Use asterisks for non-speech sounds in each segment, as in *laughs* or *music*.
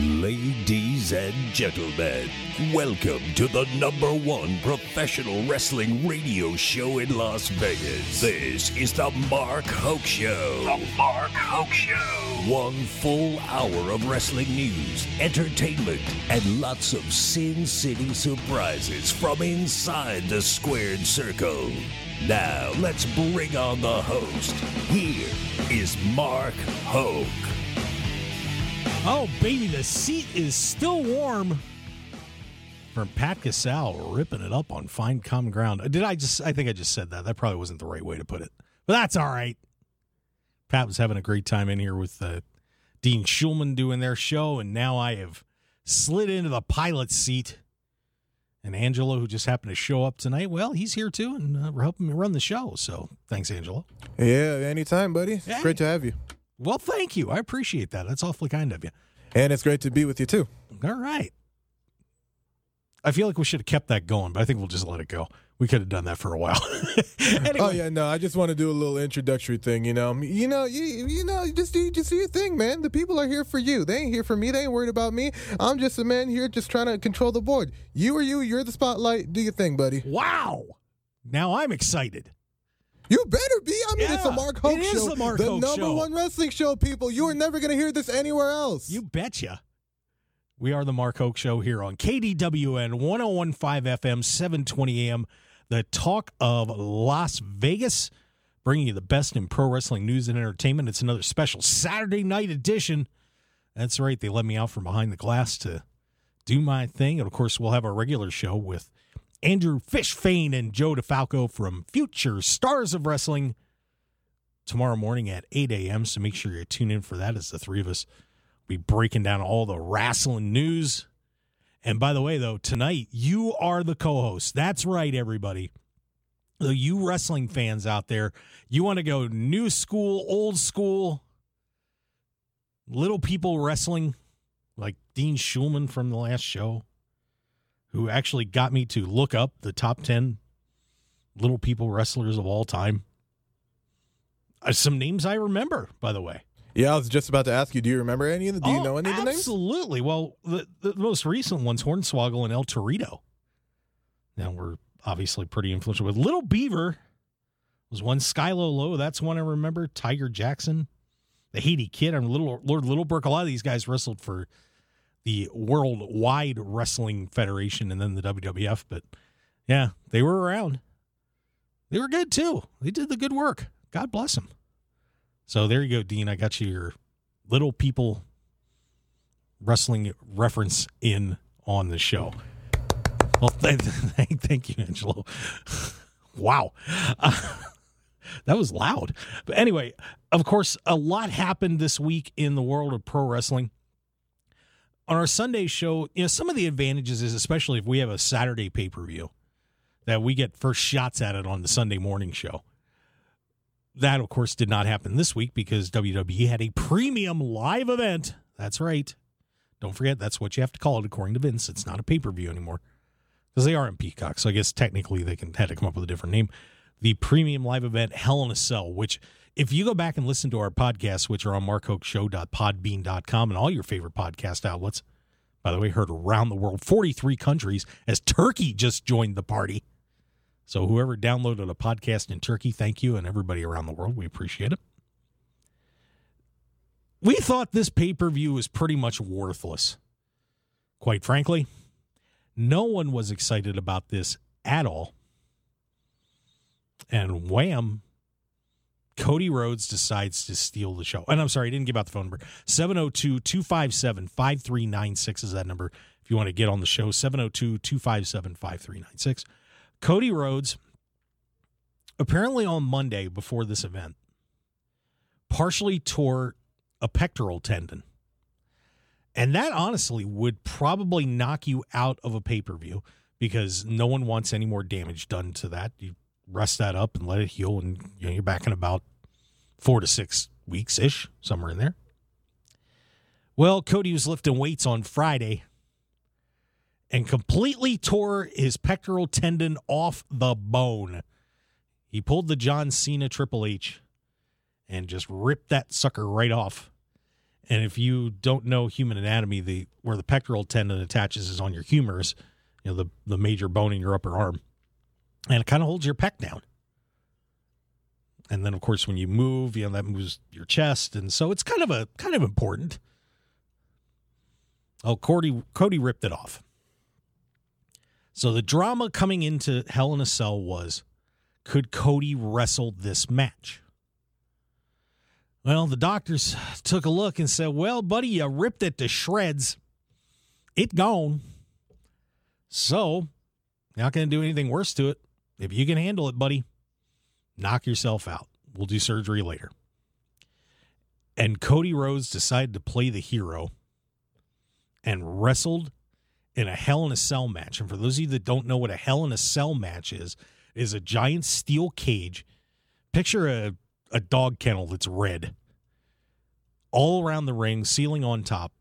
Ladies and gentlemen, welcome to the number one professional wrestling radio show in Las Vegas. This is the Mark Hoke Show. The Mark Hoke Show. One full hour of wrestling news, entertainment, and lots of Sin City surprises from inside the squared circle. Now, let's bring on the host. Here is Mark Hoke. Oh, baby, the seat is still warm. From Pat Casal ripping it up on fine common ground. Did I just? I think I just said that. That probably wasn't the right way to put it, but that's all right. Pat was having a great time in here with uh, Dean Schulman doing their show, and now I have slid into the pilot seat. And Angelo, who just happened to show up tonight, well, he's here too, and uh, we're helping me run the show. So thanks, Angelo. Yeah, anytime, buddy. Hey. great to have you. Well, thank you. I appreciate that. That's awfully kind of you. And it's great to be with you, too. All right. I feel like we should have kept that going, but I think we'll just let it go. We could have done that for a while. *laughs* Oh, anyway, Oh, yeah, no, I just want to do a little introductory thing, you know. You know, you, you know, you just, you just do your thing, man. The people are here for you. They ain't here for me. They ain't worried about me. I'm just a man here just trying to control the board. You are you. You're the spotlight. Do your thing, buddy. Wow. Now I'm excited. You better be. I mean, it's Yeah, a Mark Hoke it show. is the Mark the number show. one wrestling show, people. You are mm. never going to hear this anywhere else. You betcha. We are the Mark Hoke Show here on KDWN 1015 FM, 720 AM, the talk of Las Vegas, bringing you the best in pro wrestling news and entertainment. It's another special Saturday night edition. That's right. They let me out from behind the glass to do my thing. And of course, we'll have our regular show with Andrew Fishfane and Joe DeFalco from Future Stars of Wrestling tomorrow morning at 8 a.m. So make sure you tune in for that as the three of us be breaking down all the wrestling news. And by the way, though, tonight you are the co host. That's right, everybody. You wrestling fans out there, you want to go new school, old school, little people wrestling, like Dean Schulman from the last show, who actually got me to look up the top 10 little people wrestlers of all time. Uh, some names I remember, by the way. yeah, I was just about to ask you. Do you remember any of the? Do you Oh, know any of the names? Absolutely. Well, the, the most recent ones, Hornswoggle and El Torito. Now we're obviously pretty influential. With Little Beaver was one. Skylo Low, that's one I remember. Tiger Jackson, the Haiti Kid. I'm Little Lord Littlebrook. A lot of these guys wrestled for the Worldwide Wrestling Federation and then the WWF. But yeah, they were around. They were good too. They did the good work. God bless them. So there you go, Dean. I got you your little people wrestling reference in on the show. Well, *laughs* th- th- thank you, Angelo. *laughs* wow. Uh, *laughs* that was loud. But anyway, of course, a lot happened this week in the world of pro wrestling. On our Sunday show, you know, some of the advantages is especially if we have a Saturday pay per view, that we get first shots at it on the Sunday morning show. That, of course, did not happen this week because WWE had a premium live event. That's right. Don't forget, that's what you have to call it according to Vince. It's not a pay per view anymore because they are in Peacock. So I guess technically they can had to come up with a different name. The premium live event Hell in a Cell, which if you go back and listen to our podcasts, which are on markhokeshow.podbean.com and all your favorite podcast outlets, by the way, heard around the world, 43 countries, as Turkey just joined the party. So whoever downloaded a podcast in Turkey, thank you, and everybody around the world, we appreciate it. We thought this pay per view was pretty much worthless. Quite frankly, no one was excited about this at all. And wham, Cody Rhodes decides to steal the show. And I'm sorry, I didn't give out the phone number. 702 257 5396 is that number. If you want to get on the show, 702 257 5396. Cody Rhodes, apparently on Monday before this event, partially tore a pectoral tendon. And that honestly would probably knock you out of a pay per view because no one wants any more damage done to that. You rest that up and let it heal, and you know, you're back in about four to six weeks ish, somewhere in there. Well, Cody was lifting weights on Friday and completely tore his pectoral tendon off the bone. He pulled the John Cena Triple H and just ripped that sucker right off. And if you don't know human anatomy, the where the pectoral tendon attaches is on your humerus, you know, the, the major bone in your upper arm. And it kind of holds your pec down. And then of course when you move, you know, that moves your chest. And so it's kind of a kind of important. Oh, Cody Cody ripped it off. So the drama coming into Hell in a Cell was could Cody wrestle this match? Well, the doctors took a look and said, Well, buddy, you ripped it to shreds. It gone. So, not going to do anything worse to it. If you can handle it, buddy, knock yourself out. We'll do surgery later. And Cody Rhodes decided to play the hero and wrestled in a Hell in a Cell match. And for those of you that don't know what a Hell in a Cell match is, is a giant steel cage. Picture a, a dog kennel that's red. All around the ring, ceiling on top.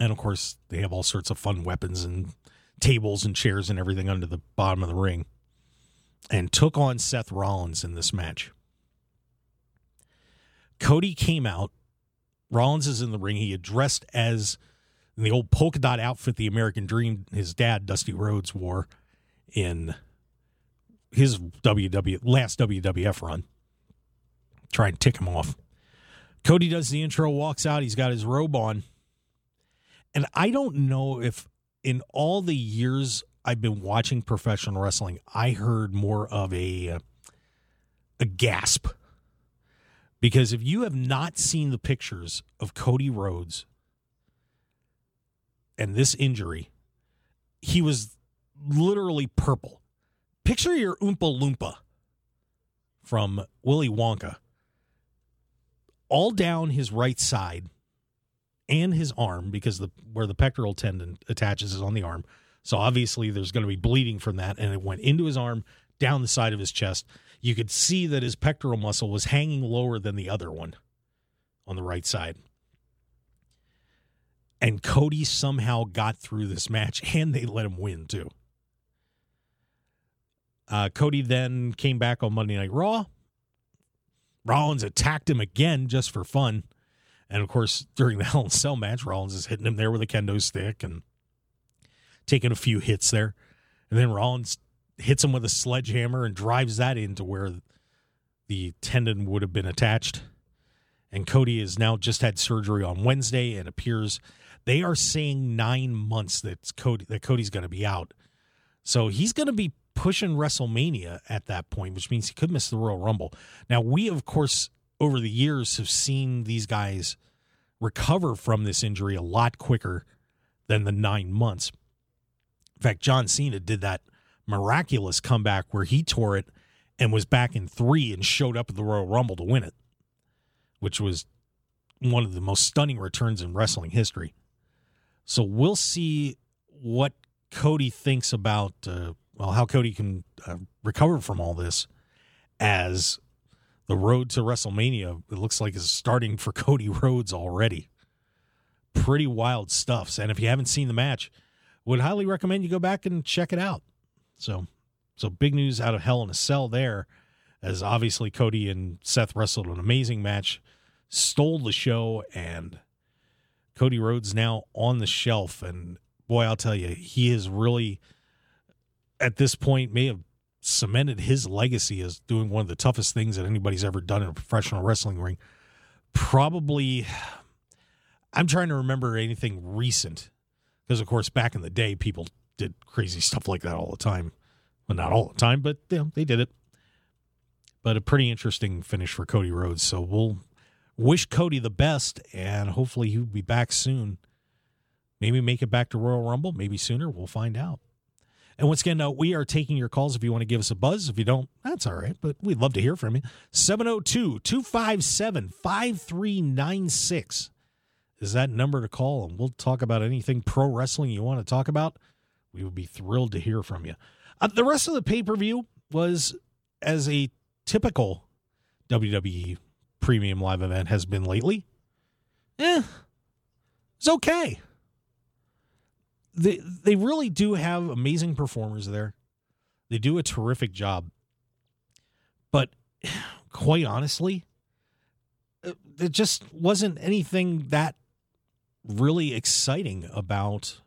And of course, they have all sorts of fun weapons and tables and chairs and everything under the bottom of the ring. And took on Seth Rollins in this match. Cody came out. Rollins is in the ring. He had dressed as the old polka dot outfit the American Dream his dad Dusty Rhodes wore in his WW last WWF run. Try and tick him off. Cody does the intro, walks out. He's got his robe on. And I don't know if in all the years I've been watching professional wrestling, I heard more of a a gasp. Because if you have not seen the pictures of Cody Rhodes and this injury, he was literally purple. Picture your Oompa Loompa from Willy Wonka. All down his right side and his arm, because the where the pectoral tendon attaches is on the arm. So obviously there's going to be bleeding from that, and it went into his arm, down the side of his chest. You could see that his pectoral muscle was hanging lower than the other one on the right side. And Cody somehow got through this match, *laughs* and they let him win too. Uh, Cody then came back on Monday Night Raw. Rollins attacked him again just for fun. And of course, during the *laughs* Hell in Cell match, Rollins is hitting him there with a kendo stick and taking a few hits there. And then Rollins hits him with a sledgehammer and drives that into where the tendon would have been attached. And Cody has now just had surgery on Wednesday and appears they are saying nine months that Cody that Cody's going to be out. So he's going to be pushing WrestleMania at that point, which means he could miss the Royal Rumble. Now, we, of course, over the years have seen these guys recover from this injury a lot quicker than the nine months. In fact, John Cena did that miraculous comeback where he tore it and was back in three and showed up at the Royal Rumble to win it, which was one of the most stunning returns in wrestling history. So we'll see what Cody thinks about, uh, well, how Cody can uh, recover from all this as the road to WrestleMania, it looks like, is starting for *laughs* Cody Rhodes already. Pretty wild stuff. And if you haven't seen the match, would highly recommend you go back and check it out. So, so big news out of Hell in a Cell there, as obviously Cody and Seth wrestled an amazing match, stole the show, and Cody Rhodes now on the shelf. And boy, I'll tell you, he is really, at this point, may have cemented his legacy as doing one of the toughest things that anybody's ever done in a professional wrestling ring. Probably, *sighs* I'm trying to remember anything recent because, of course, back in the day, people did crazy stuff like that all the time. Well, not all the time, but you know, they did it. But a pretty interesting finish for Cody Rhodes. So we'll wish Cody the best, and hopefully he'll be back soon. Maybe make it back to Royal Rumble, maybe sooner. We'll find out. And once again, uh, we are taking your calls if you want to give us a buzz. If you don't, that's all right, but we'd love to hear from you. 702 257 5396 is that number to call, and we'll talk about anything pro wrestling you want to talk about. We would be thrilled to hear from you. Uh, the rest of the pay per view was as a typical WWE premium live event has been lately. Eh, it's okay. They they really do have amazing performers there. They do a terrific job. But *sighs* quite honestly, uh, there just wasn't anything that really exciting about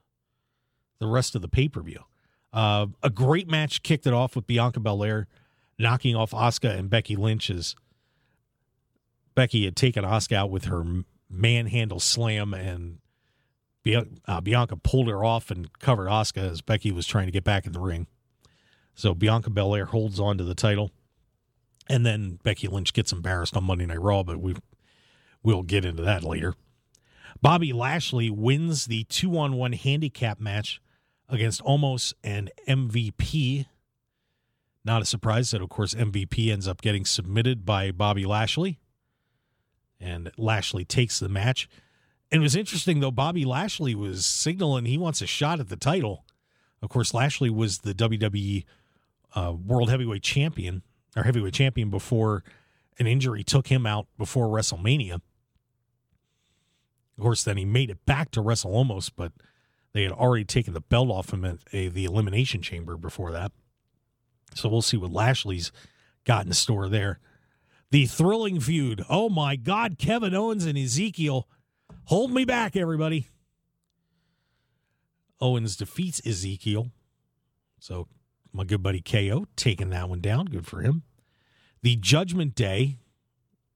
the rest of the pay per view. Uh, a great match kicked it off with Bianca Belair knocking off Asuka and Becky Lynch's. Becky had taken Asuka out with her manhandle slam and uh, Bianca pulled her off and covered Asuka as Becky was trying to get back in the ring. So Bianca Belair holds on to the title. And then Becky Lynch gets embarrassed on Monday Night Raw, but we we'll get into that later. Bobby Lashley wins the two on one handicap match against Omos and MVP. Not a surprise that, of course, MVP ends up getting submitted by Bobby Lashley. And Lashley takes the match. It was interesting, though, Bobby Lashley was signaling he wants a shot at the title. Of course, Lashley was the WWE uh, World Heavyweight Champion or Heavyweight Champion before an injury took him out before WrestleMania. Of course, then he made it back to Wrestle almost, but they had already taken the belt off him at a, the Elimination Chamber before that. So we'll see what Lashley's got in store there. The thrilling feud. Oh my God, Kevin Owens and Ezekiel. Hold me back, everybody. Owens defeats Ezekiel. So my good buddy KO taking that one down. Good for him. The Judgment Day,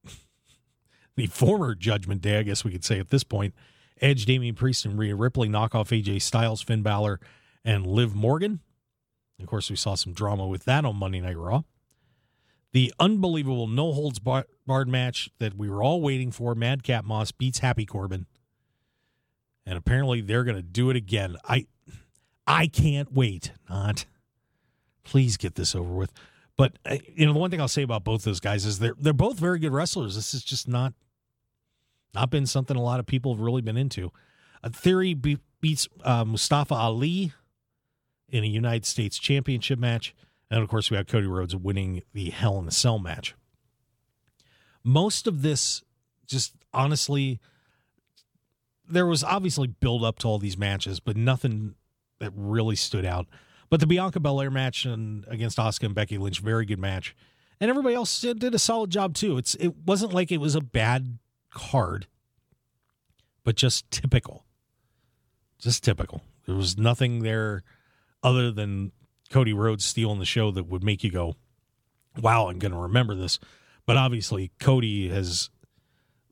*laughs* the former Judgment Day, I guess we could say at this point, Edge, Damian Priest, and Rhea Ripley knock off AJ Styles, Finn Balor, and Liv Morgan. Of course, we saw some drama with that on Monday Night Raw. The unbelievable no holds barred match that we were all waiting for Madcap Moss beats Happy Corbin. And apparently they're going to do it again. I I can't wait. Not. Please get this over with. But uh, you know the one thing I'll say about both those guys is they're they're both very good wrestlers. This is just not not been something a lot of people have really been into. A Theory be- beats uh, Mustafa Ali in a United States Championship match. And of course, we have Cody Rhodes winning the Hell in a Cell match. Most of this, just honestly, there was obviously build up to all these matches, but nothing that really stood out. But the Bianca Belair match and against Asuka and Becky Lynch, very good match, and everybody else did a solid job too. It's it wasn't like it was a bad card, but just typical, just typical. There was nothing there other than Cody Rhodes stealing the show that would make you go, wow, I'm going to remember this. But obviously, Cody has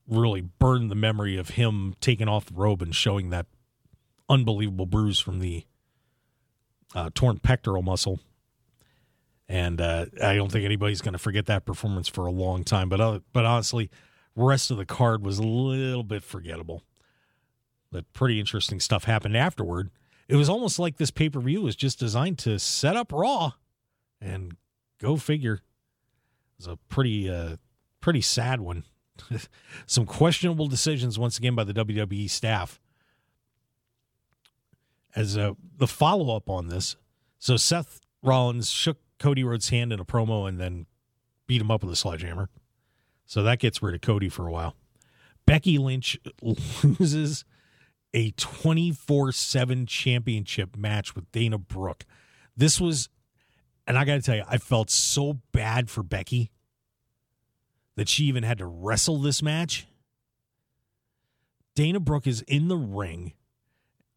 really burned the memory of him taking off the robe and showing that unbelievable bruise from the uh, torn pectoral muscle. And uh, I don't think anybody's going to forget that performance for a long time. But uh, but honestly, rest of the card was a little bit forgettable. But pretty interesting stuff happened afterward it was almost like this pay per view was just designed to set up Raw, and go figure. It was a pretty uh, pretty sad one. *laughs* Some questionable decisions once again by the WWE staff. As a, the follow up on this, so Seth Rollins shook Cody Rhodes' hand in a promo and then beat him up with a sledgehammer. So that gets rid of Cody for a while. Becky Lynch *laughs* loses a 24 7 championship match with Dana Brooke. This was, and I got to tell you, I felt so bad for Becky that she even had to wrestle this match. Dana Brooke is in the ring,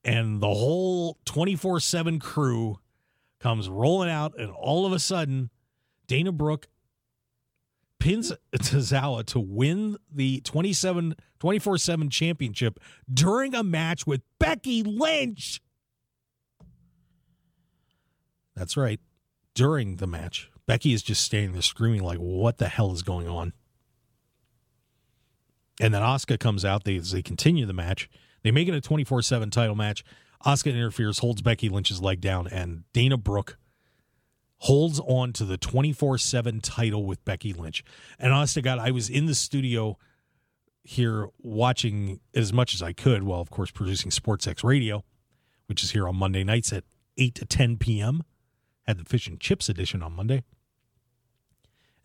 and the whole 24 7 crew comes rolling out, and all of a sudden, Dana Brooke pins Tozawa to win the 27 24/7 championship during a match with Becky Lynch. That's right. During the match, Becky is just standing there screaming like what the hell is going on? And then Asuka comes out, they they continue the match. They make it a 24/7 title match. Asuka interferes, holds Becky Lynch's leg down and Dana Brooke holds on to the 24 7 title with Becky Lynch. And honest to God, I was in the studio here watching as much as I could while, of course, producing Sports X Radio, which is here on Monday nights at 8 to 10 p.m. Had the Fish and Chips edition on Monday.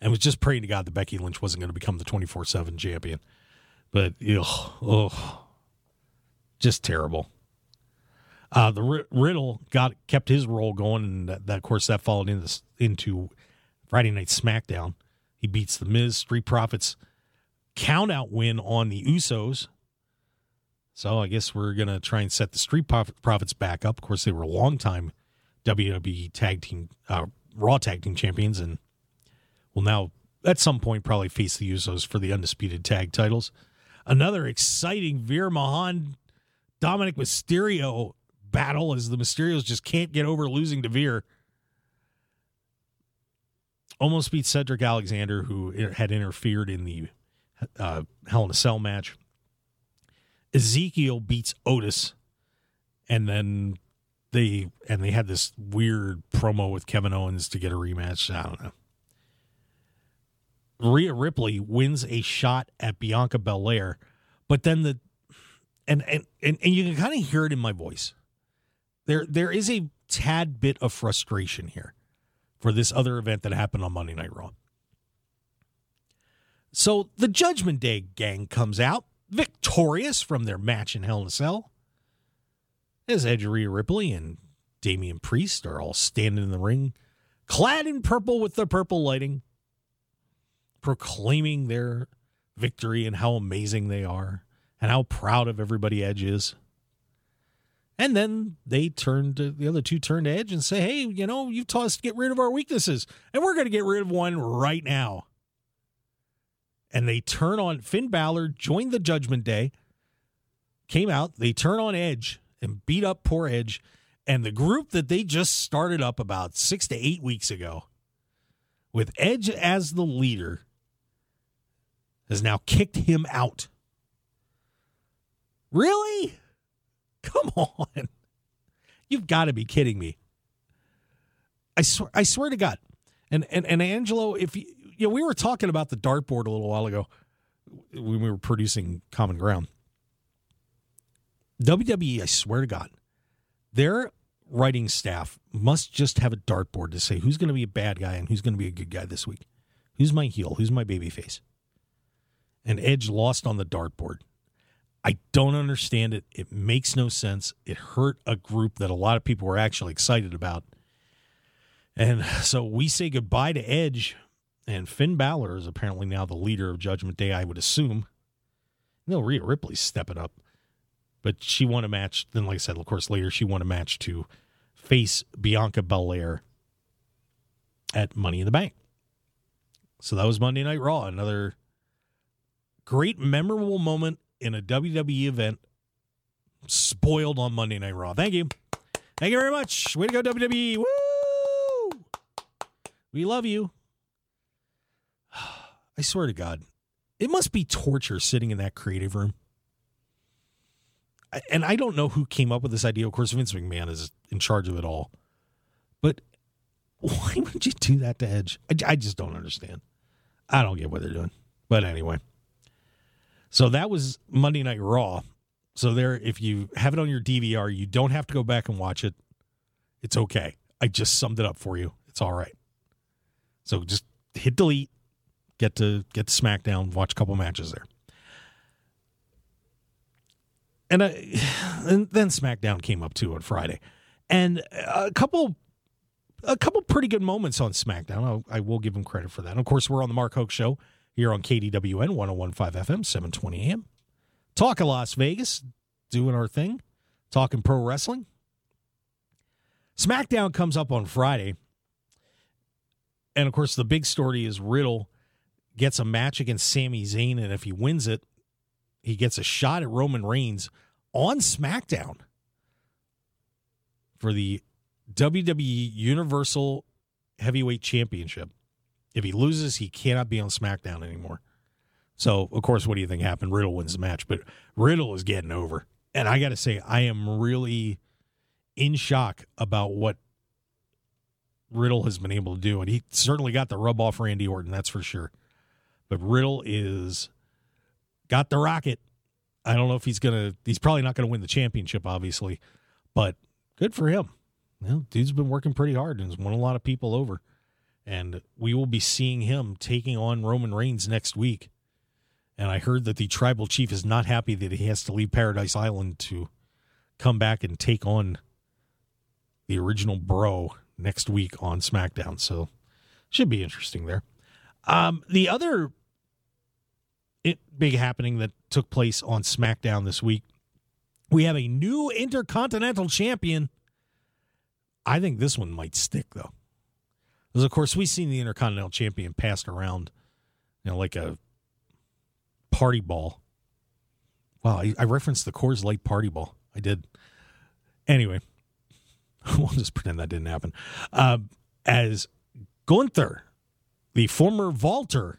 And was just praying to God that Becky Lynch wasn't going to become the 24 7 champion. But, ugh, ugh, just terrible. Uh, the R- Riddle got kept his role going, and that, that, of course that followed into into Friday Night SmackDown. He beats the Miz. Street Profits count out win on the Usos. So I guess we're gonna try and set the Street Profits back up. Of course, they were a long time WWE tag team, uh, Raw tag team champions, and will now at some point probably face the Usos for the undisputed tag titles. Another exciting Veer Mahaan Dominik Mysterio battle as the Mysterios just can't get over losing to Veer. Almost beat Cedric Alexander, who had interfered in the uh, Hell in a Cell match. Ezekiel beats Otis, and then they and they had this weird promo with Kevin Owens to get a rematch. I don't know. Rhea Ripley wins a shot at Bianca Belair, but then the and and and, and you can kind of hear it in my voice. There there is a tad bit of frustration here for this other event that happened on Monday Night Raw. So the Judgment Day gang comes out victorious from their match in Hell in a Cell. As Edge Rhea Ripley and Damian Priest are all standing in the ring, clad in purple with the purple lighting proclaiming their victory and how amazing they are and how proud of everybody Edge is. And then they turned the other two turned Edge and say, Hey, you know, you've taught us to get rid of our weaknesses, and we're going to get rid of one right now. And they turn on Finn Balor, joined the Judgment Day, came out, they turn on Edge and beat up poor Edge. And the group that they just started up about six to eight weeks ago, with Edge as the leader, has now kicked him out. Really? Come *laughs* on. You've got to be kidding me. I swear I swear to God. And and and Angelo, if you, you know, we were talking about the dartboard a little while ago when we were producing Common Ground. WWE, I swear to God, their writing staff must just have a dartboard to say who's going to be a bad guy and who's going to be a good guy this week. Who's my heel? Who's my baby face? and Edge lost on the dartboard. I don't understand it. It makes no sense. It hurt a group that a lot of people were actually excited about. And *laughs* so we say goodbye to Edge, and Finn Balor is apparently now the leader of Judgment Day, I would assume. No, Rhea Ripley's stepping up. But she won a match. Then, like I said, of course, later she won a match to face Bianca Belair at Money in the Bank. So that was Monday Night Raw. Another great memorable moment in a WWE event spoiled on Monday Night Raw. Thank you. Thank you very much. Way to go, WWE. Woo! We love you. *sighs* I swear to God, it must be torture sitting in that creative room. And I don't know who came up with this idea. Of course, Vince McMahon is in charge of it all. But why would you do that to Edge? I, I just don't understand. I don't get what they're doing. But anyway. So that was Monday Night Raw. So there, if you have it on your DVR, you don't have to go back and watch it. It's okay. I just summed it up for you. It's all right. So just hit delete, get to get to SmackDown, watch a couple matches there. And, I, *sighs* and then SmackDown came up too on Friday, and a couple a couple pretty good moments on SmackDown. I'll, I will give them credit for that. And of course, we're on the Mark Hoke Show here on KDWN 1015 FM, 720 AM. Talk of Las Vegas, doing our thing, talking pro wrestling. SmackDown comes up on Friday. And of course, the big story is Riddle gets a match against Sami Zayn. And if he wins it, he gets a shot at Roman Reigns on SmackDown for the WWE Universal Heavyweight Championship. If he loses, he cannot be on SmackDown anymore. So, of course, what do you think happened? Riddle wins the match, but Riddle is getting over. And I got to say, I am really in shock about what Riddle has been able to do. And he certainly got the rub off Randy Orton, that's for sure. But Riddle is got the rocket. I don't know if he's going to, he's probably not going to win the championship, obviously, but good for him. Know, dude's been working pretty hard and has won a lot of people over. And we will be seeing him taking on Roman Reigns next week. And I heard that the tribal chief is not happy that he has to leave Paradise Island to come back and take on the original bro next week on SmackDown. So should be interesting there. Um, the other it, big happening that took place on SmackDown this week, we have a new Intercontinental Champion. I think this one might stick though, because of course we've seen the Intercontinental Champion passed around, you know, like a party ball. Wow, I, I referenced the Coors Light party ball. I did. Anyway, *laughs* we'll just pretend that didn't happen. Uh, as Gunther, the former Walter,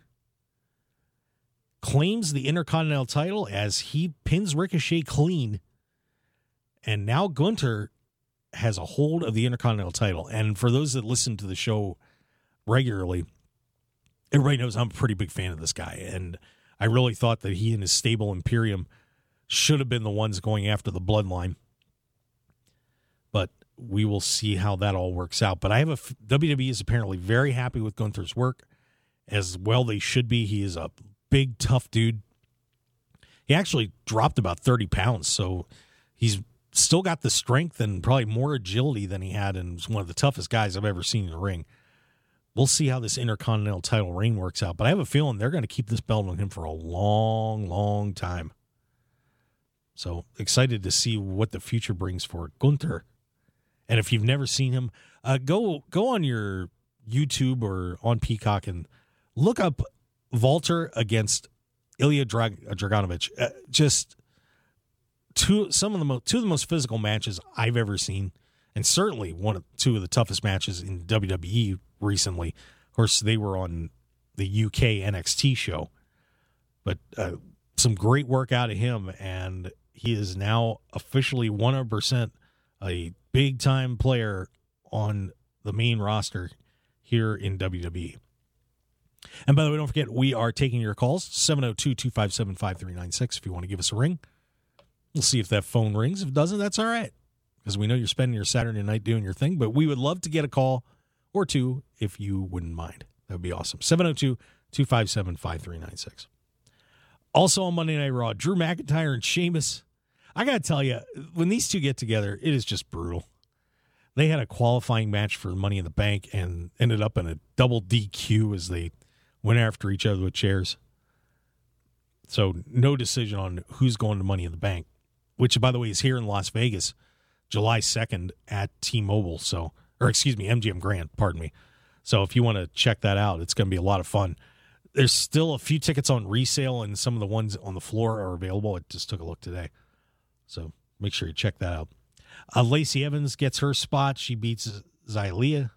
claims the Intercontinental title as he pins Ricochet clean. And now Gunther has a hold of the Intercontinental title. And for those that listen to the show regularly, everybody knows I'm a pretty big fan of this guy. And I really thought that he and his stable Imperium should have been the ones going after the bloodline. But we will see how that all works out. But I have a WWE is apparently very happy with Gunther's work, as well they should be. He is a big, tough dude. He actually dropped about 30 pounds, so he's still got the strength and probably more agility than he had, and is one of the toughest guys I've ever seen in the ring. We'll see how this Intercontinental title reign works out, but I have a feeling they're going to keep this belt on him for a long, long time. So excited to see what the future brings for Gunther. And if you've never seen him, uh, go go on your YouTube or on Peacock and look up Walter against Ilya Drag- Dragovich. Uh, just two some of the most two of the most physical matches I've ever seen, and certainly one of two of the toughest matches in WWE recently. Of course, they were on the UK NXT show, but uh, some great work out of him, and he is now officially one hundred percent a big time player on the main roster here in WWE. And by the way, don't forget, we are taking your calls 702 257 5396 if you want to give us a ring. We'll see if that phone rings. If it doesn't, that's all right because we know you're spending your Saturday night doing your thing, but we would love to get a call or two if you wouldn't mind. That would be awesome. 702 257 5396. Also on Monday Night Raw, Drew McIntyre and Sheamus. I got to tell you, when these two get together, it is just brutal. They had a qualifying match for Money in the Bank and ended up in a double DQ as they went after each other with chairs. So no decision on who's going to Money in the Bank, which by the way is here in Las Vegas, July second at T-Mobile. So or excuse me, MGM Grand. Pardon me. So if you want to check that out, it's going to be a lot of fun. There's still a few tickets on resale, and some of the ones on the floor are available. I just took a look today, so make sure you check that out. Uh, Lacey Evans gets her spot. She beats Xylia.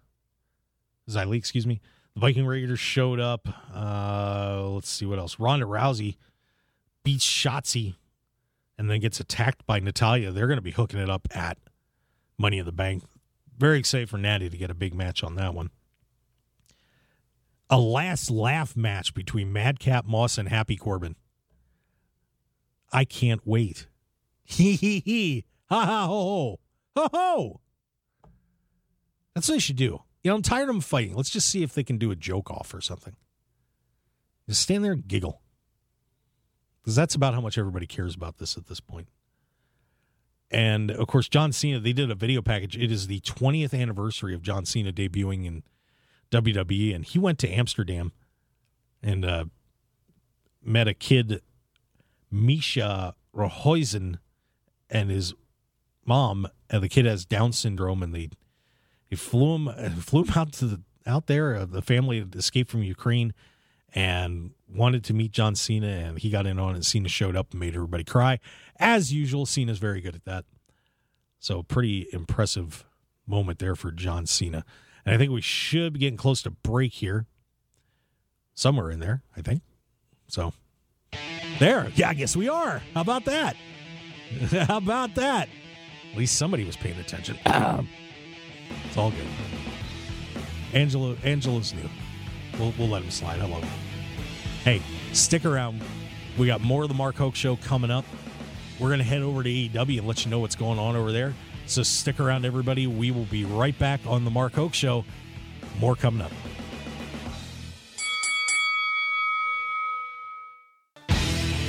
Xylia, excuse me. The Viking Raiders showed up. Uh, let's see what else. Ronda Rousey beats Shotzi and then gets attacked by Natalya. They're going to be hooking it up at Money in the Bank. Very excited for Natty to get a big match on that one. A last laugh match between Madcap Moss and Happy Corbin. I can't wait. *laughs* Hee hee hee. Ha ha ho ho. Ho ho. That's what they should do. You know, I'm tired of them fighting. Let's just see if they can do a joke off or something. Just stand there and giggle. Because that's about how much everybody cares about this at this point. And of course, John Cena, they did a video package. It is the 20th anniversary of John Cena debuting in WWE. And he went to Amsterdam and uh, met a kid, Misha Rohuizen, and his mom. And the kid has Down syndrome. And they, they flew him, *laughs* flew him out to the out there. Uh, the family escaped from Ukraine and wanted to meet John Cena, and he got in on it. And Cena showed up and made everybody cry, as usual. Cena's very good at that, so pretty impressive moment there for John Cena. And I think we should be getting close to break here, somewhere in there, I think. So there, yeah, I guess we are. How about that? *laughs* How about that? At least somebody was paying attention. *clears throat* it's all good. Angelo, Angelo's new. We'll, we'll let him slide. I love him. Hey, stick around. We got more of the Mark Hoke Show coming up. We're going to head over to AEW and let you know what's going on over there. So stick around, everybody. We will be right back on the Mark Hoke Show. More coming up.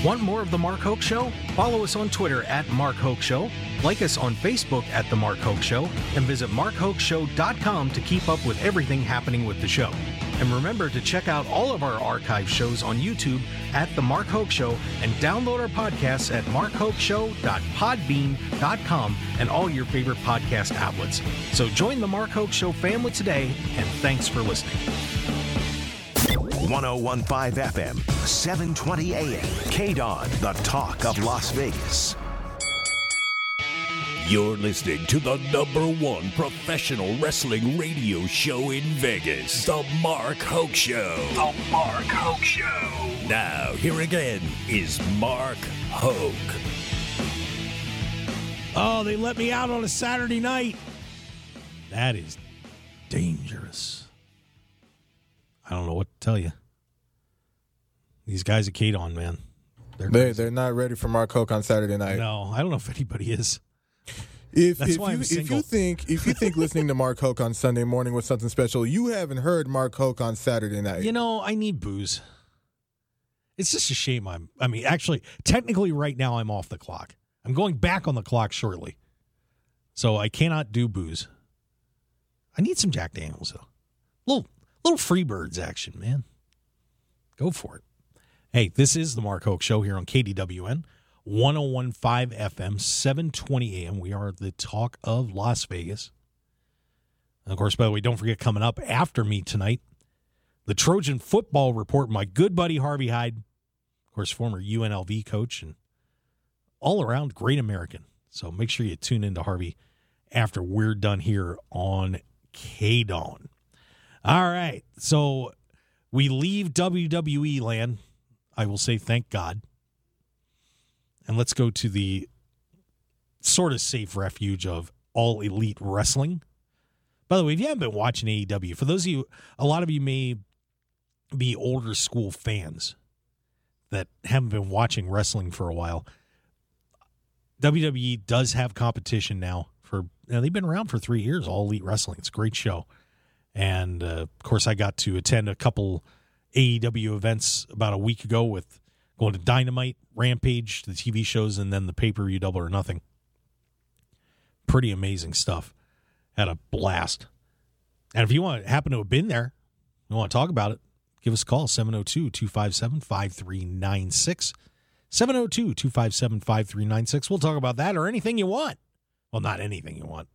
Want more of the Mark Hoke Show? Follow us on Twitter at Mark Hoke Show, like us on Facebook at The Mark Hoke Show, and visit markhokeshow.com to keep up with everything happening with the show. And remember to check out all of our archive shows on YouTube at The Mark Hoke Show and download our podcasts at markhokeshow.podbean.com and all your favorite podcast outlets. So join the Mark Hoke Show family today, and thanks for listening. 1015 FM, 720 AM. KDON, the talk of Las Vegas. You're listening to the number one professional wrestling radio show in Vegas, The Mark Hoke Show. The Mark Hoke Show. Now, here again is Mark Hoke. Oh, they let me out on a Saturday night. That is dangerous. I don't know what to tell you. These guys at Kadon, man. They're, they, they're not ready for Mark Hoke on Saturday night. No, I don't know if anybody is. If, if you, if you think if you think *laughs* listening to Mark Hoke on Sunday morning was something special, you haven't heard Mark Hoke on Saturday night. You know, I need booze. It's just a shame I'm I mean, actually, technically right now I'm off the clock. I'm going back on the clock shortly. So I cannot do booze. I need some Jack Daniels though. Little little Freebirds action, man. Go for it. Hey, this is the Mark Hoke Show here on KDWN. 1015 FM, 720 AM. We are the talk of Las Vegas. And of course, by the way, don't forget coming up after me tonight, the Trojan football report. My good buddy Harvey Hyde, of course, former UNLV coach and all around great American. So make sure you tune in to Harvey after we're done here on K Dawn. All right. So we leave WWE land. I will say thank God and let's go to the sort of safe refuge of all elite wrestling. By the way, if you haven't been watching AEW, for those of you, a lot of you may be older school fans that haven't been watching wrestling for a while. WWE does have competition now for, they've been around for three years, All Elite Wrestling. It's a great show. And uh, of course, I got to attend a couple AEW events about a week ago with going to Dynamite, Rampage, the TV shows, and then the pay per view Double or Nothing. Pretty amazing stuff. Had a blast. And if you want happen to have been there, you want to talk about it, give us a call 702 257 5396. 702 257 5396. We'll talk about that or anything you want. Well, not anything you want.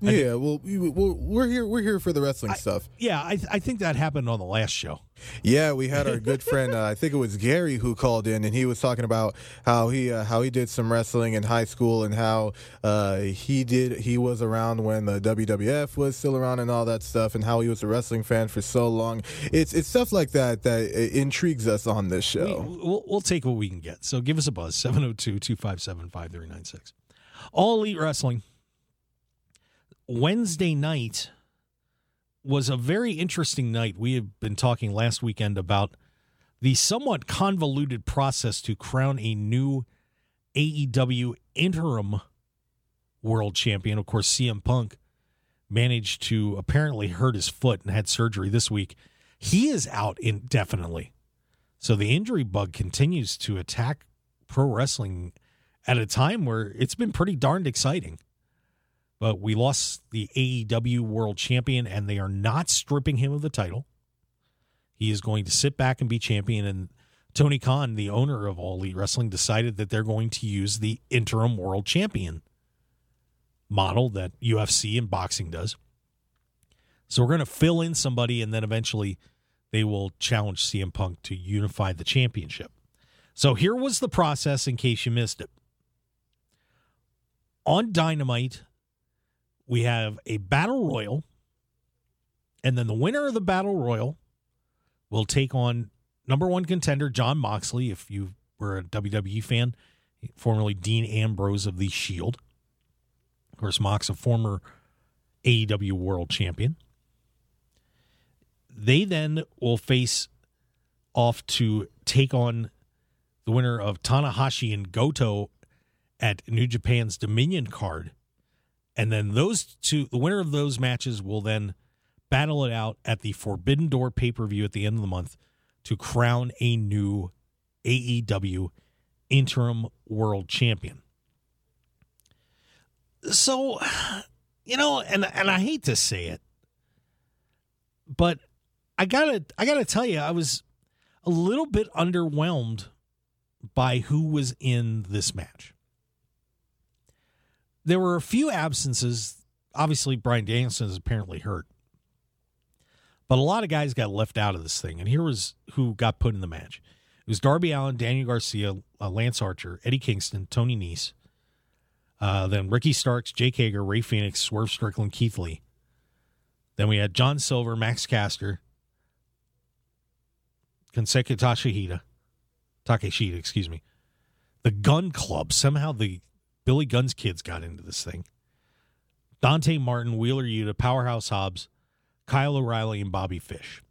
Yeah, well, we're here. We're here for the wrestling I, stuff. Yeah, I, I think that happened on the last show. Yeah, we had our good friend. Uh, I think it was Gary who called in, and he was talking about how he uh, how he did some wrestling in high school, and how uh, he did he was around when the WWF was still around, and all that stuff, and how he was a wrestling fan for so long. It's it's stuff like that that intrigues us on this show. We, will we'll take what we can get. So give us a buzz 702 257 5396. All Elite Wrestling Wednesday night was a very interesting night. We have been talking last weekend about the somewhat convoluted process to crown a new AEW interim world champion. Of course, CM Punk managed to apparently hurt his foot and had surgery this week. He is out indefinitely. So the injury bug continues to attack pro wrestling at a time where it's been pretty darned exciting. But we lost the AEW World Champion, and they are not stripping him of the title. He is going to sit back and be champion. And Tony Khan, the owner of All Elite Wrestling, decided that they're going to use the interim world champion model that UFC and boxing does. So we're going to fill in somebody, and then eventually they will challenge CM Punk to unify the championship. So here was the process in case you missed it. On Dynamite, we have a battle royal, and then the winner of the battle royal will take on number one contender Jon Moxley. If you were a WWE fan, formerly Dean Ambrose of the Shield. Of course, Mox, a former AEW World Champion. They then will face off to take on the winner of Tanahashi and Goto at New Japan's Dominion card and then those two, the winner of those matches will then battle it out at the Forbidden Door pay per view at the end of the month to crown a new AEW interim world champion. So, you know, and and I hate to say it, but I gotta I gotta tell you, I was a little bit underwhelmed by who was in this match. There were a few absences. Obviously, Bryan Danielson is apparently hurt. But a lot of guys got left out of this thing. And here was who got put in the match. It was Darby Allin, Daniel Garcia, uh, Lance Archer, Eddie Kingston, Tony Nese. Uh, then Ricky Starks, Jake Hager, Rey Fenix, Swerve Strickland, Keith Lee. Then we had John Silver, Max Caster, Takeshita, Takeshita, excuse me. The Gunn Club. Somehow the Billy Gunn's kids got into this thing. Dante Martin, Wheeler Yuta, Powerhouse Hobbs, Kyle O'Reilly, and Bobby Fish.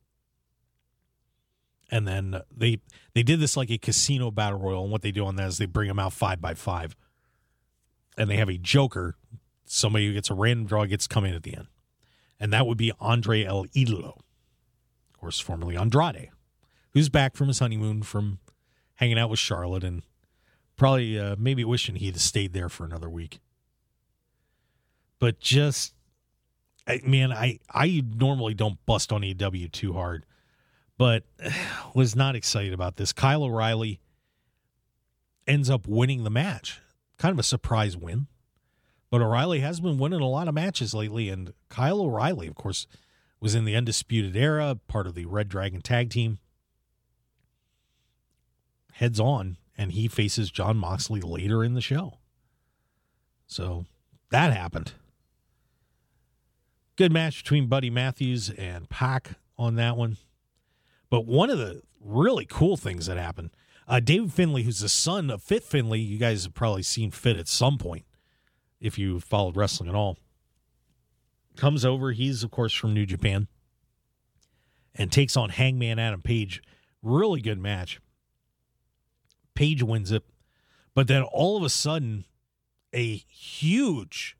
And then they they did this like a casino battle royal, and what they do on that is they bring them out five by five, and they have a joker. Somebody who gets a random draw gets come in at the end, and that would be Andre El Idolo, of course, formerly Andrade, who's back from his honeymoon from hanging out with Charlotte and probably uh, maybe wishing he'd have stayed there for another week. But just, I, man, I I normally don't bust on EW too hard, but *sighs* was not excited about this. Kyle O'Reilly ends up winning the match, kind of a surprise win. But O'Reilly has been winning a lot of matches lately, and Kyle O'Reilly, of course, was in the Undisputed Era, part of the Red Dragon tag team. Heads on and he faces Jon Moxley later in the show. So that happened. Good match between Buddy Matthews and Pac on that one. But one of the really cool things that happened, uh, David Finlay, who's the son of Fit Finlay, you guys have probably seen Fit at some point if you followed wrestling at all, comes over. He's, of course, from New Japan and takes on Hangman Adam Page. Really good match. Page wins it. But then all of a sudden, a huge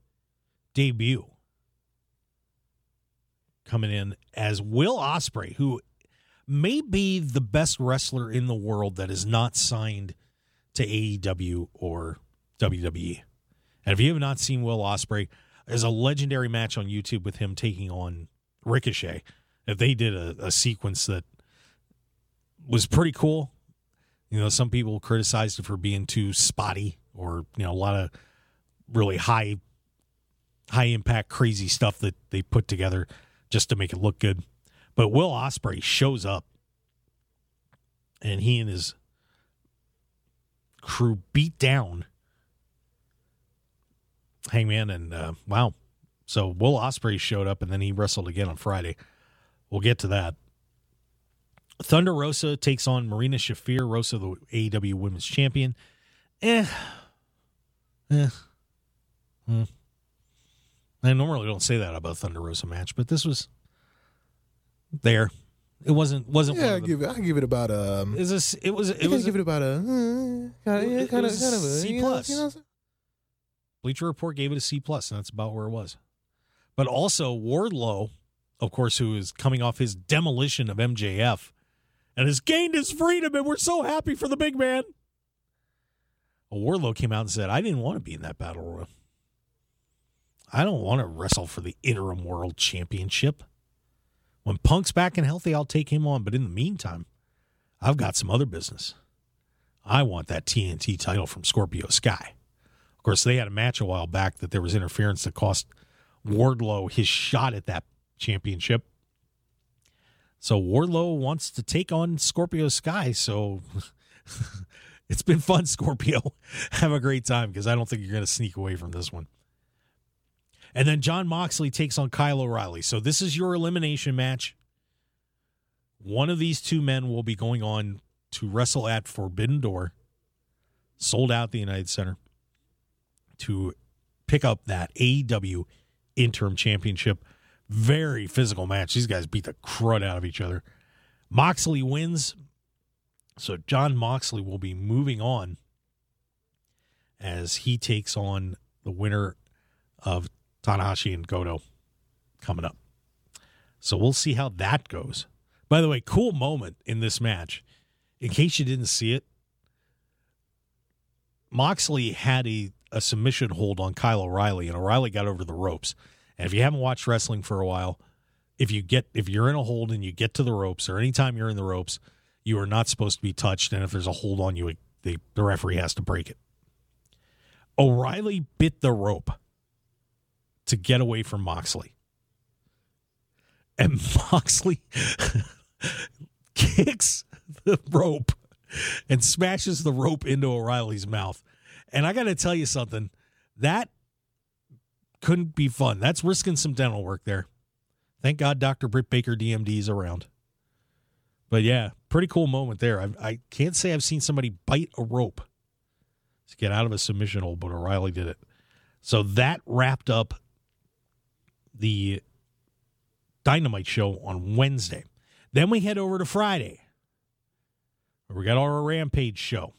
debut coming in as Will Ospreay, who may be the best wrestler in the world that is not signed to AEW or WWE. And if you have not seen Will Ospreay, there's a legendary match on YouTube with him taking on Ricochet. If they did a, a sequence that was pretty cool, you know, some people criticized it for being too spotty or, you know, a lot of really high high impact crazy stuff that they put together just to make it look good. But Will Ospreay shows up and he and his crew beat down Hangman and uh, wow. So Will Ospreay showed up and then he wrestled again on Friday. We'll get to that. Thunder Rosa takes on Marina Shafir, Rosa, the AEW Women's Champion. Eh. Eh. Hmm. I normally don't say that about Thunder Rosa match, but this was there. It wasn't wasn't. Yeah, I give it. I give it about a. Is this? It was. It I was. give it about a kind of yeah, kind of was kind of a C you know- plus. you know, Bleacher Report gave it a C plus, and that's about where it was. But also Wardlow, of course, who is coming off his demolition of MJF, and has gained his freedom, and we're so happy for the big man. Well, Wardlow came out and said, "I didn't want to be in that battle royal. I don't want to wrestle for the interim world championship. When Punk's back and healthy, I'll take him on. But in the meantime, I've got some other business. I want that TNT title from Scorpio Sky." Of course, they had a match a while back that there was interference that cost Wardlow his shot at that championship. So Wardlow wants to take on Scorpio Sky. So *laughs* it's been fun, *laughs* Scorpio. Have a great time because I don't think you're going to sneak away from this one. And then Jon Moxley takes on Kyle O'Reilly. So this is your elimination match. One of these two men will be going on to wrestle at Forbidden Door, sold out the United Center to pick up that AEW interim championship. Very physical match. These guys beat the crud out of each other. Moxley wins. So Jon Moxley will be moving on as he takes on the winner of Tanahashi and Goto coming up. So we'll see how that goes. By the way, cool moment in this match. In case you didn't see it, Moxley had a, a submission hold on Kyle O'Reilly, and O'Reilly got over the ropes. And if you haven't watched wrestling for a while, if you get if you're in a hold and you get to the ropes, or anytime you're in the ropes, you are not supposed to be touched. And if there's a hold on you, the, the referee has to break it. O'Reilly bit the rope to get away from Moxley. And *laughs* Moxley *laughs* kicks the rope and smashes the rope into O'Reilly's mouth. And I got to tell you something that couldn't be fun. That's risking some dental work there. Thank God Dr. Britt Baker DMD is around. But yeah, pretty cool moment there. I, I can't say I've seen somebody bite a rope to get out of a submission hold, but O'Reilly did it. So that wrapped up the Dynamite show on Wednesday. Then we head over to Friday. We got our Rampage show.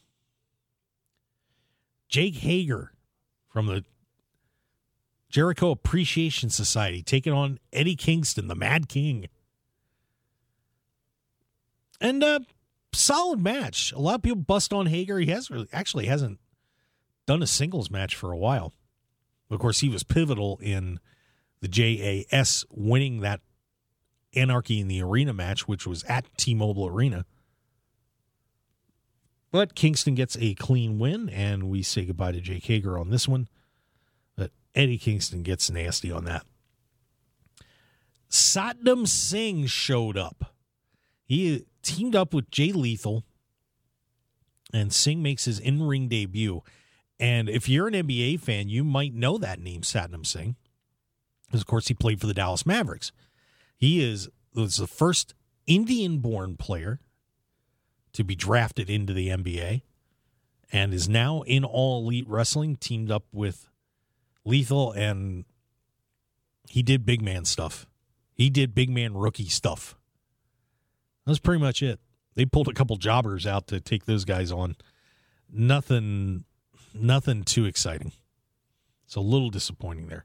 Jake Hager from the Jericho Appreciation Society taking on Eddie Kingston, the Mad King. And a solid match. A lot of people bust on Hager. He has really actually hasn't done a singles match for a while. Of course, he was pivotal in the JAS winning that Anarchy in the Arena match, which was at T Mobile Arena. But Kingston gets a clean win, and we say goodbye to Jake Hager on this one. Eddie Kingston gets nasty on that. Satnam Singh showed up. He teamed up with Jay Lethal, and Singh makes his in ring debut. And if you're an NBA fan, you might know that name, Satnam Singh. Because, of course, he played for the Dallas Mavericks. He is was the first Indian born player to be drafted into the NBA and is now in all elite wrestling, teamed up with Lethal, and he did big man stuff. He did big man rookie stuff. That's pretty much it. They pulled a couple jobbers out to take those guys on. Nothing nothing too exciting. It's a little disappointing there.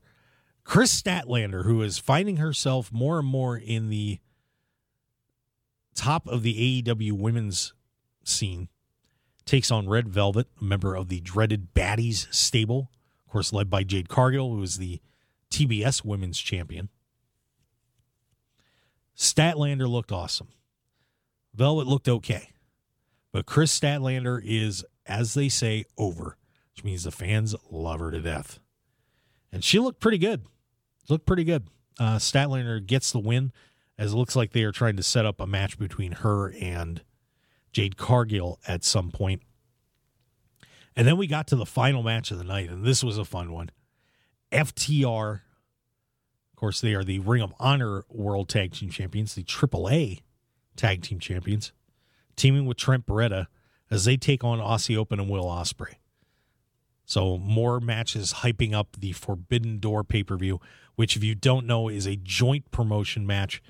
Kris Statlander, who is finding herself more and more in the top of the AEW women's scene, takes on Red Velvet, a member of the dreaded Baddies stable, course, led by Jade Cargill, who is the TBS women's champion. Statlander looked awesome. Velvet looked okay. But Kris Statlander is, as they say, over, which means the fans love her to death. And she looked pretty good looked pretty good. Uh, Statlander gets the win, as it looks like they are trying to set up a match between her and Jade Cargill at some point. And then we got to the final match of the night, and this was a fun one. FTR, of course, they are the Ring of Honor World Tag Team Champions, the AAA Tag Team Champions, teaming with Trent Beretta as they take on Aussie Open and Will Ospreay. So more matches hyping up the Forbidden Door pay per view, which, if you don't know, is a joint promotion match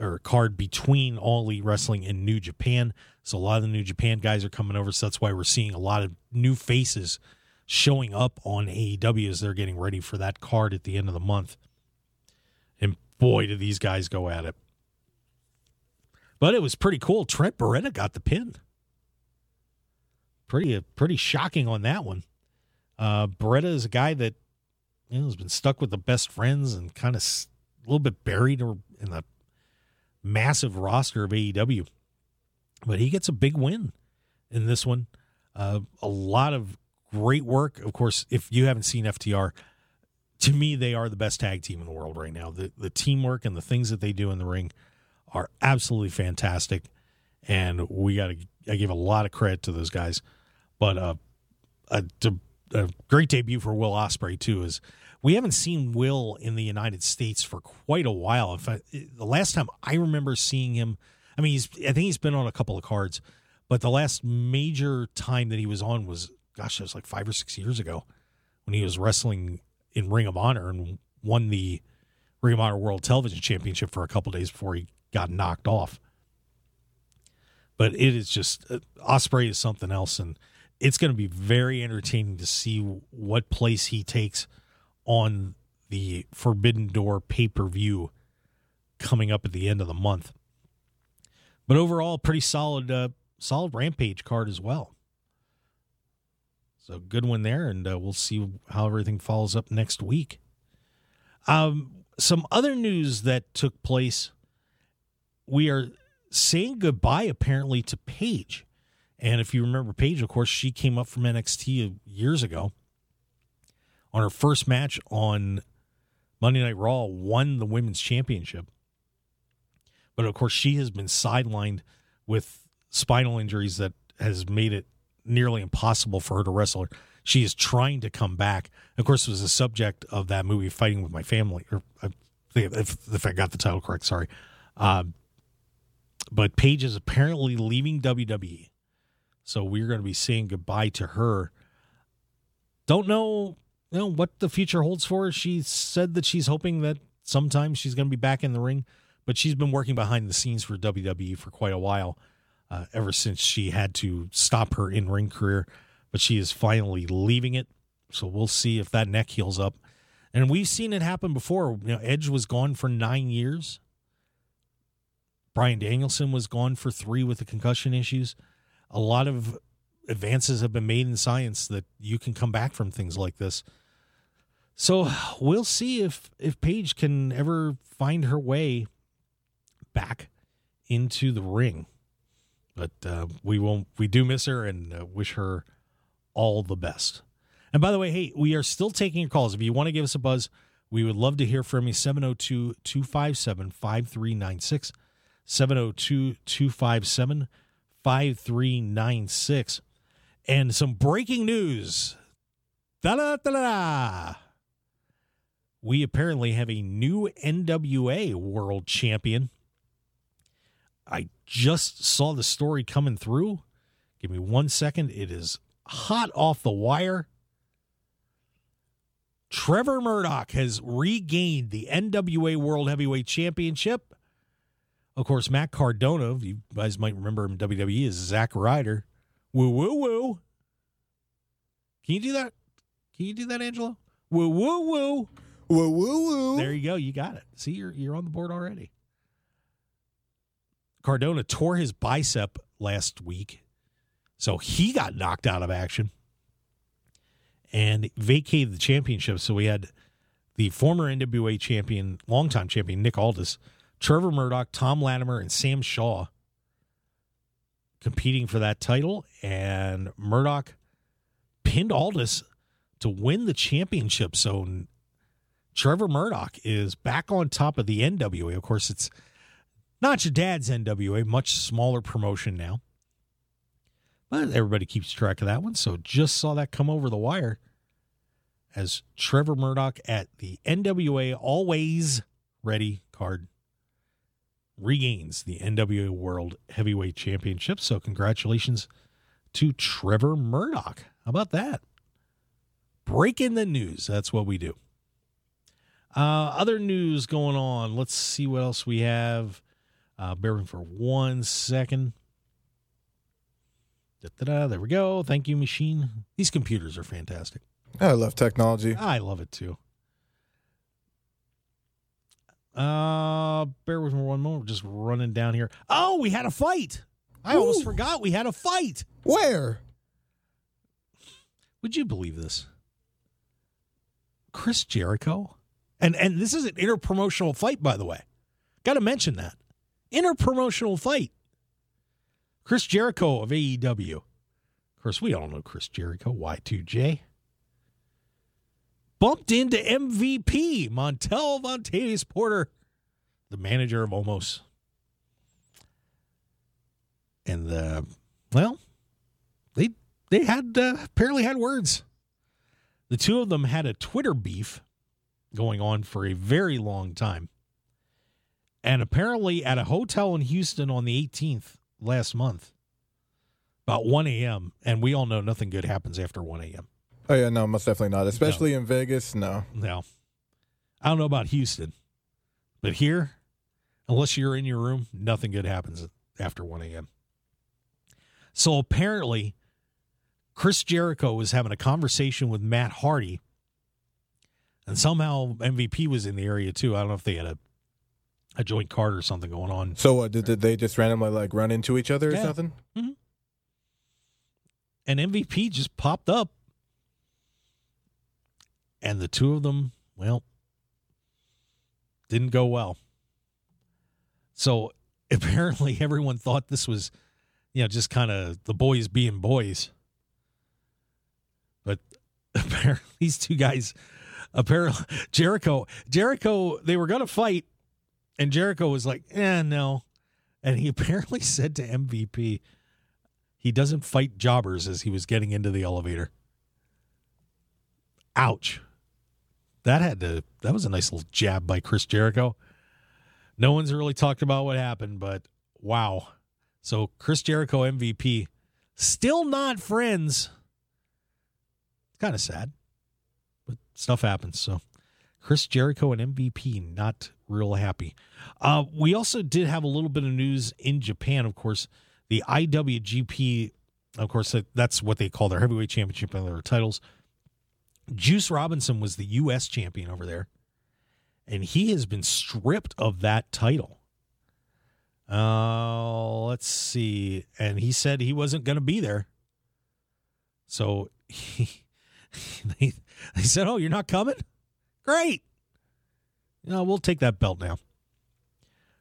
or card between All Elite Wrestling and New Japan. So a lot of the New Japan guys are coming over. So that's why we're seeing a lot of new faces showing up on AEW as they're getting ready for that card at the end of the month. And boy, do these guys go at it. But it was pretty cool. Trent Beretta got the pin. Pretty pretty shocking on that one. Uh, Beretta is a guy that you know, has been stuck with the best friends and kind of a little bit buried in the massive roster of AEW. But he gets a big win in this one. Uh, a lot of great work. Of course, if you haven't seen FTR, to me, they are the best tag team in the world right now. The, the teamwork and the things that they do in the ring are absolutely fantastic. And we got to, I give a lot of credit to those guys. But uh, to a great debut for Will Ospreay too. Is we haven't seen Will in the United States for quite a while. In fact, the last time I remember seeing him, I mean, he's I think he's been on a couple of cards, but the last major time that he was on was, gosh, it was like five or six years ago when he was wrestling in Ring of Honor and won the Ring of Honor World Television Championship for a couple days before he got knocked off. But it is just uh, Ospreay is something else, and it's going to be very entertaining to see what place he takes on the Forbidden Door pay per view coming up at the end of the month. But overall, pretty solid, uh, solid Rampage card as well. So good one there, and uh, we'll see how everything follows up next week. Um, some other news that took place. We are saying goodbye apparently to Paige. And if you remember Paige, of course, she came up from NXT years ago on her first match on Monday Night Raw, won the women's championship. But of course, she has been sidelined with spinal injuries that has made it nearly impossible for her to wrestle. She is trying to come back. Of course, it was the subject of that movie, Fighting with My Family, or if, if I got the title correct, sorry. Um, but Paige is apparently leaving WWE. So we're going to be saying goodbye to her. Don't know, you know what the future holds for her. She said that she's hoping that sometime she's going to be back in the ring, but she's been working behind the scenes for WWE for quite a while, uh, ever since she had to stop her in ring career. But she is finally leaving it. So we'll see if that neck heals up. And we've seen it happen before. You know, Edge was gone for nine years. Bryan Danielson was gone for three with the concussion issues. A lot of advances have been made in science that you can come back from things like this. So we'll see if if Paige can ever find her way back into the ring. But uh, we won't. We do miss her and uh, wish her all the best. And by the way, hey, we are still taking your calls. If you want to give us a buzz, we would love to hear from you. 702 257 5396. 702 257 5396. And some breaking news. Da da da da. We apparently have a new NWA world champion. I just saw the story coming through. Give me one second. It is hot off the wire. Trevor Murdoch has regained the NWA World Heavyweight Championship. Of course, Matt Cardona, you guys might remember him WWE, is Zack Ryder. Woo woo woo. Can you do that? Can you do that, Angelo? Woo woo woo. Woo woo woo. There you go. You got it. See, you're you're on the board already. Cardona tore his bicep last week, so he got knocked out of action and vacated the championship. So we had the former NWA champion, longtime champion Nick Aldis, Trevor Murdoch, Tom Latimer, and Sam Shaw competing for that title. And Murdoch pinned Aldis to win the championship. So Trevor Murdoch is back on top of the NWA. Of course, it's not your dad's NWA, much smaller promotion now. But everybody keeps track of that one. So just saw that come over the wire as Trevor Murdoch at the NWA Always Ready card regains the NWA World Heavyweight Championship. So congratulations to Trevor Murdoch. How about that? Breaking the news. That's what we do. Uh, other news going on. Let's see what else we have. Uh, bear with me for one second. Da-da-da, there we go. Thank you, machine. These computers are fantastic. I love technology. I love it too. Uh, bear with me one moment. We're just running down here. Oh, we had a fight. I almost forgot we had a fight. Where? Would you believe this? Chris Jericho, and and this is an interpromotional fight, by the way. Got to mention that interpromotional fight. Chris Jericho of AEW. Of course, we all know Chris Jericho. Y2J bumped into MVP Montel Vontavious Porter, the manager of Omos, and the well, they they had uh, apparently had words. The two of them had a Twitter beef going on for a very long time. And apparently, at a hotel in Houston on the 18th last month, about 1 a.m., and we all know nothing good happens after 1 a.m. Oh yeah, no, most definitely not. Especially in Vegas. No. No, I don't know about Houston, but here, unless you're in your room, nothing good happens after 1 a.m. So apparently, Chris Jericho was having a conversation with Matt Hardy, and somehow MVP was in the area too. I don't know if they had a a joint card or something going on. So what? Did, did they just randomly like run into each other or Yeah. something? Mm-hmm. and MVP just popped up. And the two of them, well, Didn't go well. So *laughs* apparently everyone thought this was, you know, just kind of the boys being boys. But *laughs* apparently these two guys, apparently *laughs* Jericho, Jericho, they were going to fight, and Jericho was like, eh, no. And he *laughs* apparently said to MVP, he doesn't fight jobbers as he was getting into the elevator. Ouch. That had to that was a nice little jab by Chris Jericho. No one's really talked about what happened, but wow. So Chris Jericho MVP still not friends. Kind of sad. But stuff happens. So Chris Jericho and MVP not real happy. Uh, we also did have a little bit of news in Japan, of course. The IWGP, of course, that's what they call their heavyweight championship and their titles. Juice Robinson was the U.S. champion over there, and he has been stripped of that title. Uh, let's see. And he said he wasn't going to be there. So *laughs* he, they, *laughs* they said, Oh, you're not coming? Great. Know, we'll take that belt now.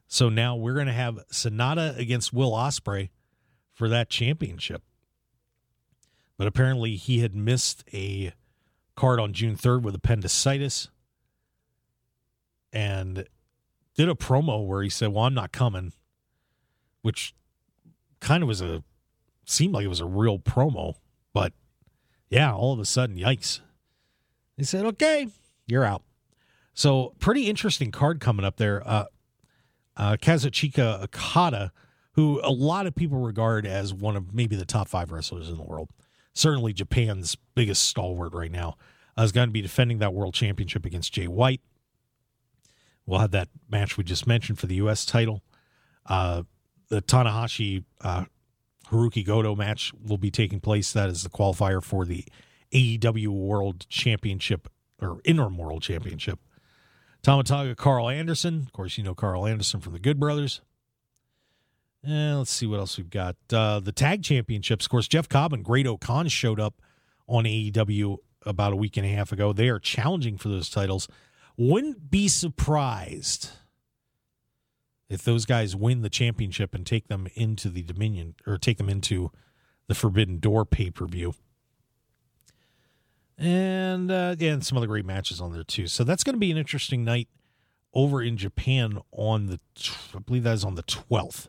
So now we're going to have Sanada against Will Ospreay for that championship. But apparently he had missed a card on June 3rd with appendicitis and did a promo where he said, Well, I'm not coming, which kind of was a seemed like it was a real promo. But yeah, all of a sudden, yikes. They said, Okay, you're out. So, pretty interesting card coming up there. Uh, uh, Kazuchika Okada, who a lot of people regard as one of maybe the top five wrestlers in the world certainly Japan's biggest stalwart right now, uh, is going to be defending that world championship against Jay White. We'll have that match we just mentioned for the U.S. title. Uh, the Tanahashi uh, Hirooki Goto match will be taking place. That is the qualifier for the AEW World Championship or Interim World Championship. Tama Karl Anderson. Of course, you know Karl Anderson from the Good Brothers. And let's see what else we've got. Uh, the tag championships, of course, Jeff Cobb and Great-O-Khan showed up on AEW about a week and a half ago. They are challenging for those titles. Wouldn't be surprised if those guys win the championship and take them into the Dominion or take them into the Forbidden Door pay per view. And uh, and some other great matches on there too. So that's going to be an interesting night over in Japan on the, I believe that is on the 12th.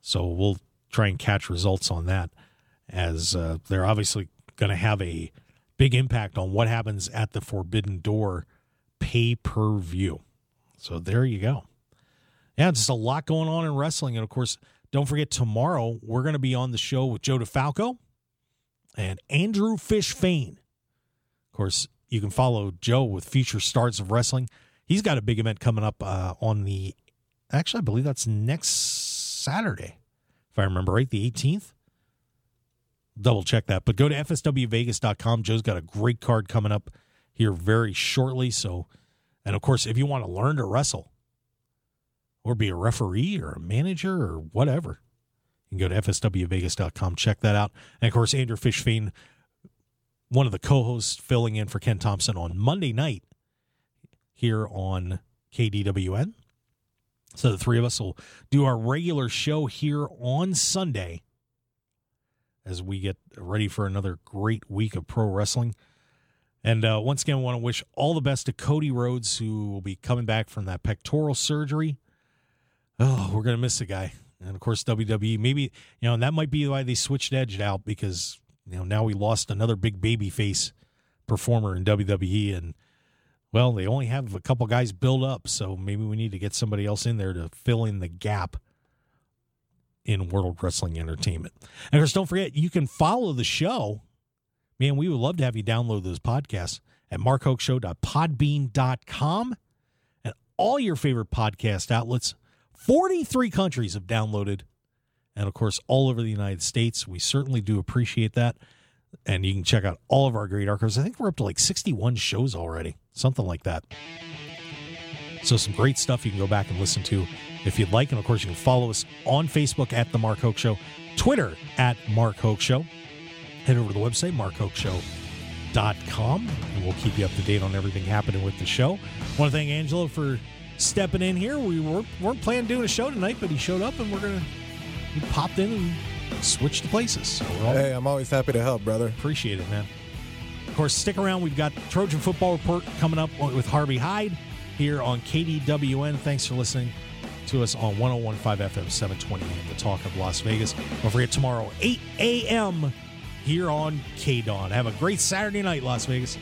So we'll try and catch results on that as uh, they're obviously going to have a big impact on what happens at the Forbidden Door pay per view. So there you go. Yeah, just a lot going on in wrestling. And of course, don't forget tomorrow we're going to be on the show with Joe DeFalco and Andrew Fish Fain. Of course, you can follow Joe with Future Stars of Wrestling. He's got a big event coming up uh, on the, actually, I believe that's next Saturday, if I remember right, the 18th. Double check that. But go to fswvegas.com. Joe's got a great card coming up here very shortly. So, and of course, if you want to learn to wrestle or be a referee or a manager or whatever, you can go to fswvegas.com. Check that out. And of course, Andrew Fishfane, one of the co hosts, filling in for Ken Thompson on Monday night here on KDWN. So the three of us will do our regular show here on Sunday as we get ready for another great week of pro wrestling. And uh, once again, I want to wish all the best to Cody Rhodes, who will be coming back from that pectoral surgery. Oh, we're going to miss the guy. And of course, WWE, maybe, you know, and that might be why they switched Edge out because, you know, now we lost another big baby face performer in WWE. And, well, they only have a couple guys built up, so maybe we need to get somebody else in there to fill in the gap in World Wrestling Entertainment. And of course, don't forget, you can follow the show. Man, we would love to have you download those podcasts at markhokeshow.podbean.com and all your favorite podcast outlets. 43 countries have downloaded, and of course, all over the United States. We certainly do appreciate that and you can check out all of our great archives. I think we're up to like 61 shows already, something like that. So, some great stuff you can go back and listen to if you'd like. And of course, you can follow us on Facebook at The Mark Hoke Show, Twitter at Mark Hoke Show. Head over to the website, markhokeshow.com, and we'll keep you up to date on everything happening with the show. I want to thank Angela for stepping in here. We weren't, weren't planning doing a show tonight, but he showed up and we're going to, he popped in and switched places. So all Hey, I'm always happy to help, brother. appreciate it, man. Of course, stick around. We've got Trojan Football Report coming up with Harvey Hyde here on KDWN. Thanks for listening to us on 1015 FM 720 AM, the talk of Las Vegas. Don't forget tomorrow, 8 a.m. here on KDWN. Have a great Saturday night, Las Vegas.